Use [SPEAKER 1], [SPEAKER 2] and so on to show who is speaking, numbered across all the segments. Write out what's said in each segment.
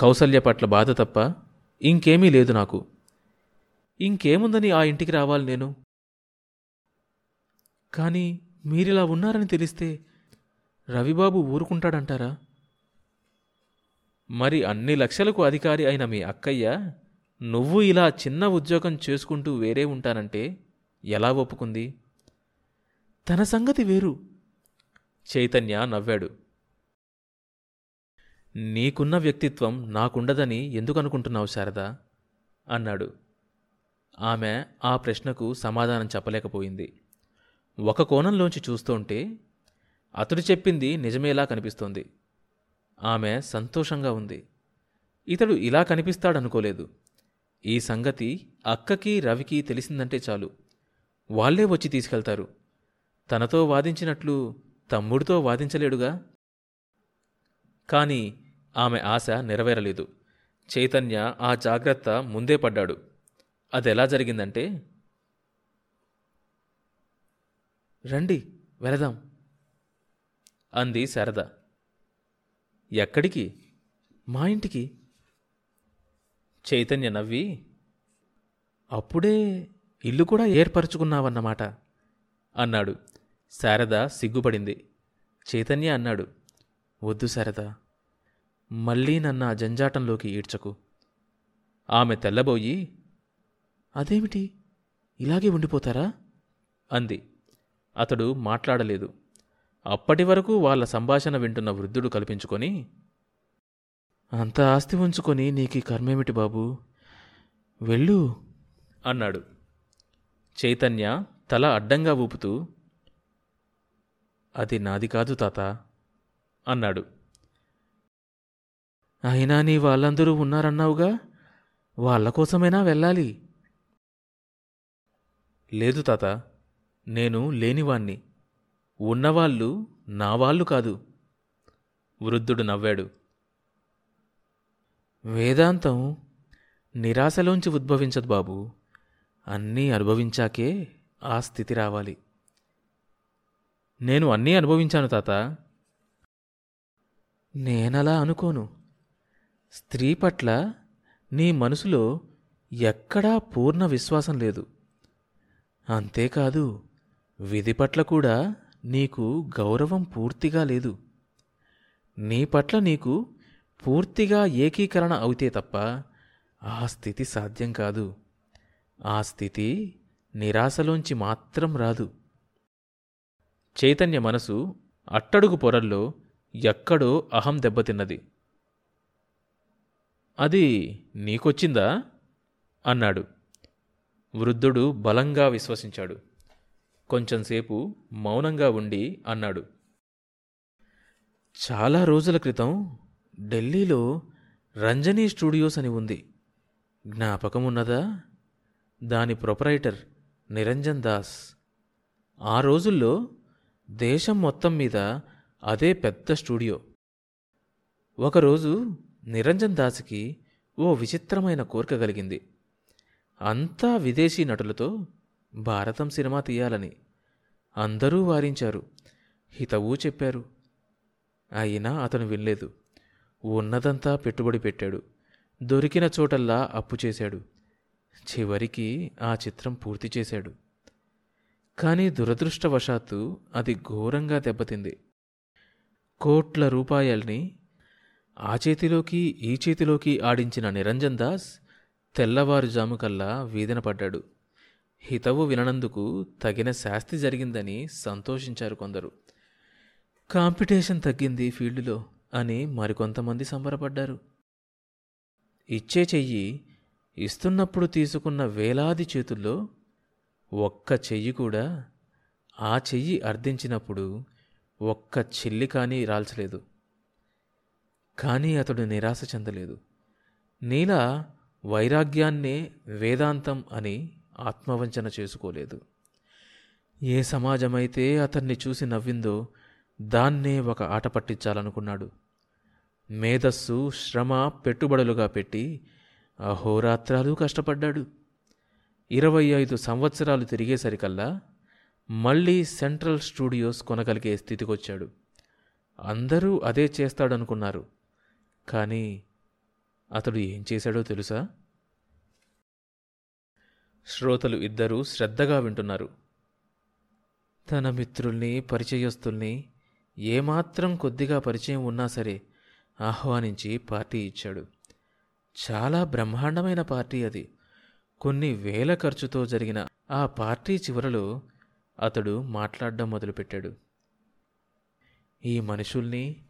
[SPEAKER 1] కౌసల్య పట్ల బాధ తప్ప ఇంకేమీ లేదు నాకు. ఇంకేముందని ఆ ఇంటికి రావాలి నేను? కానీ మీరిలా ఉన్నారని తెలిస్తే రవిబాబు ఊరుకుంటాడంటారా? మరి అన్ని లక్షలకు అధికారి అయిన మీ అక్కయ్య నువ్వు ఇలా చిన్న ఉద్యోగం చేసుకుంటూ వేరే ఉంటానంటే ఎలా ఒప్పుకుంది? తన సంగతి వేరు. చైతన్య నవ్వాడు. నీకున్న వ్యక్తిత్వం నాకుండదని ఎందుకనుకుంటున్నావు శారదా? అన్నాడు. ఆమె ఆ ప్రశ్నకు సమాధానం చెప్పలేకపోయింది. ఒక కోణంలోంచి చూస్తుంటే అతడు చెప్పింది నిజమేలా కనిపిస్తోంది. ఆమె సంతోషంగా ఉంది. ఇతడు ఇలా కనిపిస్తాడనుకోలేదు. ఈ సంగతి అక్కకి రవికి తెలిసిందంటే చాలు. వాళ్ళే వచ్చి తీసుకెళ్తారు. తనతో వాదించినట్లు తమ్ముడితో వాదించలేడుగా? కానీ ఆమె ఆశ నెరవేరలేదు. చైతన్య ఆ జాగ్రత్త ముందే పడ్డాడు. అదెలా జరిగిందంటే రండి వెళదాం అంది శారద. ఎక్కడికి? మా ఇంటికి? చైతన్య నవ్వి అప్పుడే ఇల్లు కూడా ఏర్పరచుకున్నావన్నమాట అన్నాడు. శారద సిగ్గుపడింది. చైతన్య అన్నాడు వద్దు శారద మళ్ళీ నన్న ఆ జంజాటంలోకి ఈడ్చకు. ఆమె తెల్లబోయి అదేమిటి? ఇలాగే ఉండిపోతారా? అంది. అతడు మాట్లాడలేదు. అప్పటి వరకు వాళ్ళ సంభాషణ వింటున్న వృద్ధుడు కల్పించుకొని అంత ఆస్తి ఉంచుకొని నీకు కర్మేమిటి బాబు? వెళ్ళు అన్నాడు. చైతన్య తల అడ్డంగా ఊపుతూ అది నాది కాదు తాత అన్నాడు. అయినా నీ వాళ్ళందరూ ఉన్నారన్నావుగా? వాళ్ళ కోసమైనా వెళ్ళాలి. లేదు తాత నేను లేనివాణ్ణి. ఉన్నవాళ్ళు నా వాళ్ళు కాదు. వృద్ధుడు నవ్వాడు. వేదాంతం నిరాశలోంచి ఉద్భవించదు బాబు. అన్నీ అనుభవించాకే ఆ స్థితి రావాలి. నేను అన్నీ అనుభవించాను తాత. నేనలా అనుకోను. స్త్రీ పట్ల నీ మనసులో ఎక్కడా పూర్ణ విశ్వాసం లేదు. అంతేకాదు విధి పట్ల కూడా నీకు గౌరవం పూర్తిగా లేదు. నీ పట్ల నీకు పూర్తిగా ఏకీకరణ అవుతే తప్ప ఆ స్థితి సాధ్యం కాదు. ఆ స్థితి నిరాశలోంచి మాత్రం రాదు. చైతన్య మనసు అట్టడుగు పొరల్లో ఎక్కడో అహం దెబ్బతిన్నది. అది నీకొచ్చిందా? అన్నాడు. వృద్ధుడు బలంగా విశ్వసించాడు. కొంచెంసేపు మౌనంగా ఉండి అన్నాడు. చాలా రోజుల క్రితం ఢిల్లీలో రంజనీ స్టూడియోస్ అని ఉంది. జ్ఞాపకమున్నదా? దాని ప్రొపరైటర్ నిరంజన్ దాస్. ఆ రోజుల్లో దేశం మొత్తం మీద అదే పెద్ద స్టూడియో. ఒకరోజు నిరంజన్ దాస్కి ఓ విచిత్రమైన కోరిక కలిగింది. అంతా విదేశీ నటులతో భారతం సినిమా తీయాలని అందరూ వారించారు. హితవూ చెప్పారు. అయినా అతను వినలేదు. ఉన్నదంతా పెట్టుబడి పెట్టాడు. దొరికిన చోటల్లా అప్పు చేశాడు. చివరికి ఆ చిత్రం పూర్తి చేశాడు. కానీ దురదృష్టవశాత్తు అది ఘోరంగా దెబ్బతింది. కోట్ల రూపాయల్ని ఆ చేతిలోకి ఈ చేతిలోకి ఆడించిన నిరంజన్ దాస్ తెల్లవారుజాము కల్లా వీధిన పడ్డాడు హితవు విననందుకు తగిన శాస్తి జరిగిందని సంతోషించారు కొందరు. కాంపిటీషన్ తగ్గింది ఫీల్డ్లో అని మరికొంతమంది సంబరపడ్డారు. ఇచ్చే చెయ్యి ఇస్తున్నప్పుడు తీసుకున్న వేలాది చేతుల్లో ఒక్క చెయ్యి కూడా ఆ చెయ్యి అర్థించినప్పుడు ఒక్క చిల్లి కానీ రాల్చలేదు. కానీ అతడు నిరాశ చెందలేదు. నీలా వైరాగ్యాన్నే వేదాంతం అని ఆత్మవంచన చేసుకోలేదు. ఏ సమాజమైతే అతన్ని చూసి నవ్విందో దాన్నే ఒక ఆట పట్టించాలనుకున్నాడు. మేధస్సు శ్రమ పెట్టుబడులుగా పెట్టి అహోరాత్రాలు కష్టపడ్డాడు. ఇరవై ఐదు సంవత్సరాలు తిరిగేసరికల్లా మళ్ళీ సెంట్రల్ స్టూడియోస్ కొనగలిగే స్థితికొచ్చాడు. అందరూ అదే చేస్తాడనుకున్నారు. కానీ అతడు ఏం చేశాడో తెలుసా? శ్రోతలు ఇద్దరూ శ్రద్ధగా వింటున్నారు. తన మిత్రుల్ని పరిచయస్తుల్ని ఏమాత్రం కొద్దిగా పరిచయం ఉన్నా సరే ఆహ్వానించి పార్టీ ఇచ్చాడు. చాలా బ్రహ్మాండమైన పార్టీ అది. కొన్ని వేల ఖర్చుతో జరిగిన ఆ పార్టీ చివరలో అతడు మాట్లాడడం మొదలుపెట్టాడు. ఈ మనుషుల్ని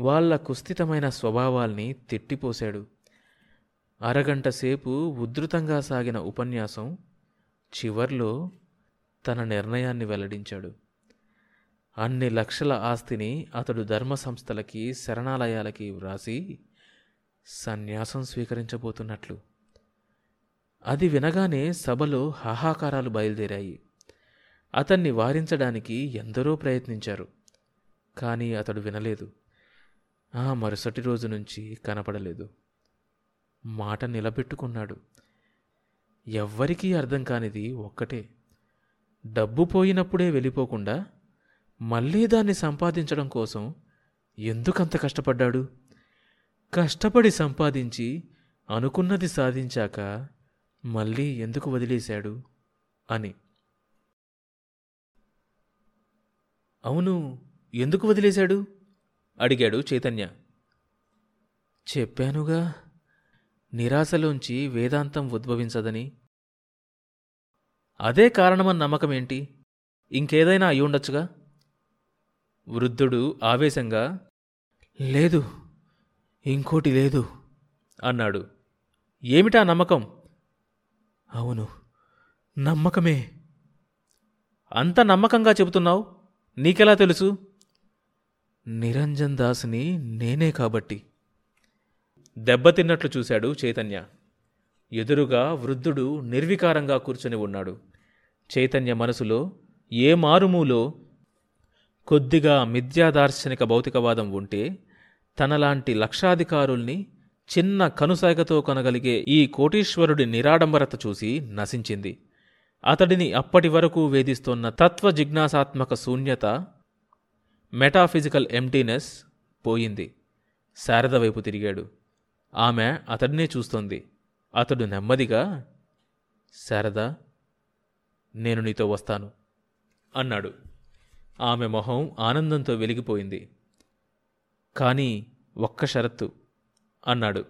[SPEAKER 1] వాళ్ళ కుస్థితమైన స్వభావాల్ని తిట్టిపోశాడు. అరగంట సేపు ఉధృతంగా సాగిన ఉపన్యాసం చివర్లో తన నిర్ణయాన్ని వెల్లడించాడు. అన్ని లక్షల ఆస్తిని అతడు ధర్మ సంస్థలకి శరణాలయాలకి వ్రాసి సన్యాసం స్వీకరించబోతున్నట్లు. అది వినగానే సభలో హాహాకారాలు బయలుదేరాయి. అతన్ని వారించడానికి ఎందరో ప్రయత్నించారు కానీ అతడు వినలేదు. మరుసటి రోజు నుంచి కనపడలేదు. మాట నిలబెట్టుకున్నాడు. ఎవ్వరికీ అర్థం కానిది ఒక్కటే. డబ్బు పోయినప్పుడే వెళ్ళిపోకుండా మళ్ళీ దాన్ని సంపాదించడం కోసం ఎందుకంత కష్టపడ్డాడు? కష్టపడి సంపాదించి అనుకున్నది సాధించాక మళ్ళీ ఎందుకు వదిలేశాడు? అని. అవును ఎందుకు వదిలేశాడు? అడిగాడు చైతన్య. చెప్పానుగా నిరాశలోంచి వేదాంతం ఉద్భవించదని. అదే కారణమని నమ్మకమేంటి? ఇంకేదైనా అయ్యుండొచ్చుగా? వృద్ధుడు ఆవేశంగా లేదు ఇంకోటి లేదు అన్నాడు. ఏమిటా నమ్మకం? అవును నమ్మకమే. అంత నమ్మకంగా చెబుతున్నావు? నీకెలా తెలుసు? నిరంజన్ దాస్ని నేనే కాబట్టి. దెబ్బతిన్నట్లు చూశాడు చైతన్య. ఎదురుగా వృద్ధుడు నిర్వికారంగా కూర్చొని ఉన్నాడు. చైతన్య మనసులో ఏ మారుమూలో కొద్దిగా మిథ్యాదార్శనిక భౌతికవాదం ఉంటే తనలాంటి లక్షాధికారుల్ని చిన్న కనుసాగతో కొనగలిగే ఈ కోటీశ్వరుడి నిరాడంబరత చూసి నశించింది. అతడిని అప్పటి వరకు వేధిస్తోన్న తత్వ జిజ్ఞాసాత్మక శూన్యత మెటాఫిజికల్ ఎంటీనెస్ పోయింది. శారద వైపు తిరిగాడు. ఆమె అతడినే చూస్తోంది. అతడు నెమ్మదిగా శారద నేను నీతో వస్తాను అన్నాడు. ఆమె మొహం ఆనందంతో వెలిగిపోయింది. కానీ ఒక్క షరత్తు అన్నాడు.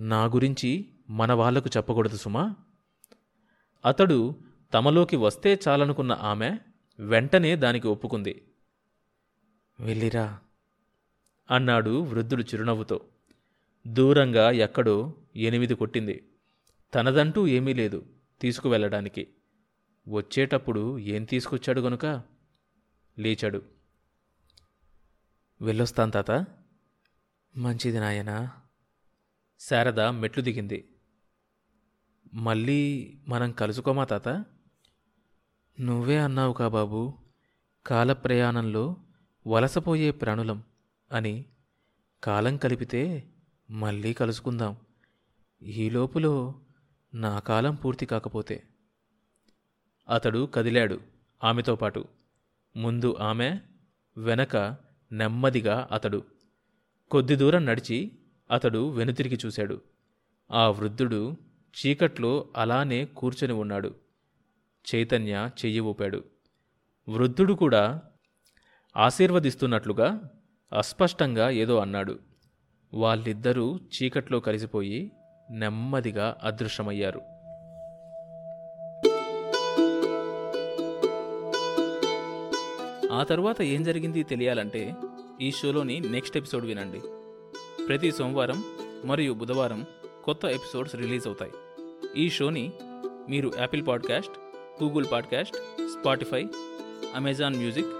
[SPEAKER 1] నా గురించి మన వాళ్ళకు చెప్పకూడదు సుమా. అతడు తమలోకి వస్తే చాలనుకున్న ఆమె వెంటనే దానికి ఒప్పుకుంది. వెళ్ళిరా. అన్నాడు వృద్ధుడు చిరునవ్వుతో. దూరంగా ఎక్కడో ఎనిమిది కొట్టింది. తనదంటూ ఏమీ లేదు తీసుకువెళ్ళడానికి. వచ్చేటప్పుడు ఏం తీసుకొచ్చాడు గనుక? లేచాడు. వెళ్ళొస్తాను తాత. మంచిది నాయనా. శారద మెట్లు దిగింది. మళ్ళీ మనం కలుసుకోమా తాత? నువ్వే అన్నావు కాబాబు కాలప్రయాణంలో వలసపోయే ప్రాణులం అని కాలం కలిపితే మళ్ళీ కలుసుకుందాం. ఈ లోపులో నా కాలం పూర్తి కాకపోతే. అతడు కదిలాడు ఆమెతో పాటు. ముందు ఆమె వెనక నెమ్మదిగా అతడు. కొద్ది దూరం నడిచి అతడు వెనుతిరిగి చూశాడు. ఆ వృద్ధుడు చీకట్లో అలానే కూర్చొని ఉన్నాడు. చైతన్య చెయ్యి ఊపాడు. వృద్ధుడు కూడా ఆశీర్వదిస్తున్నట్లుగా అస్పష్టంగా ఏదో అన్నాడు. వాళ్ళిద్దరూ చీకట్లో కలిసిపోయి నెమ్మదిగా అదృశ్యమయ్యారు. ఆ తర్వాత ఏం జరిగింది తెలియాలంటే ఈ షోలోని నెక్స్ట్ ఎపిసోడ్ వినండి. ప్రతి సోమవారం మరియు బుధవారం కొత్త ఎపిసోడ్స్ రిలీజ్ అవుతాయి. ఈ షోని మీరు Apple podcast Google podcast Spotify Amazon music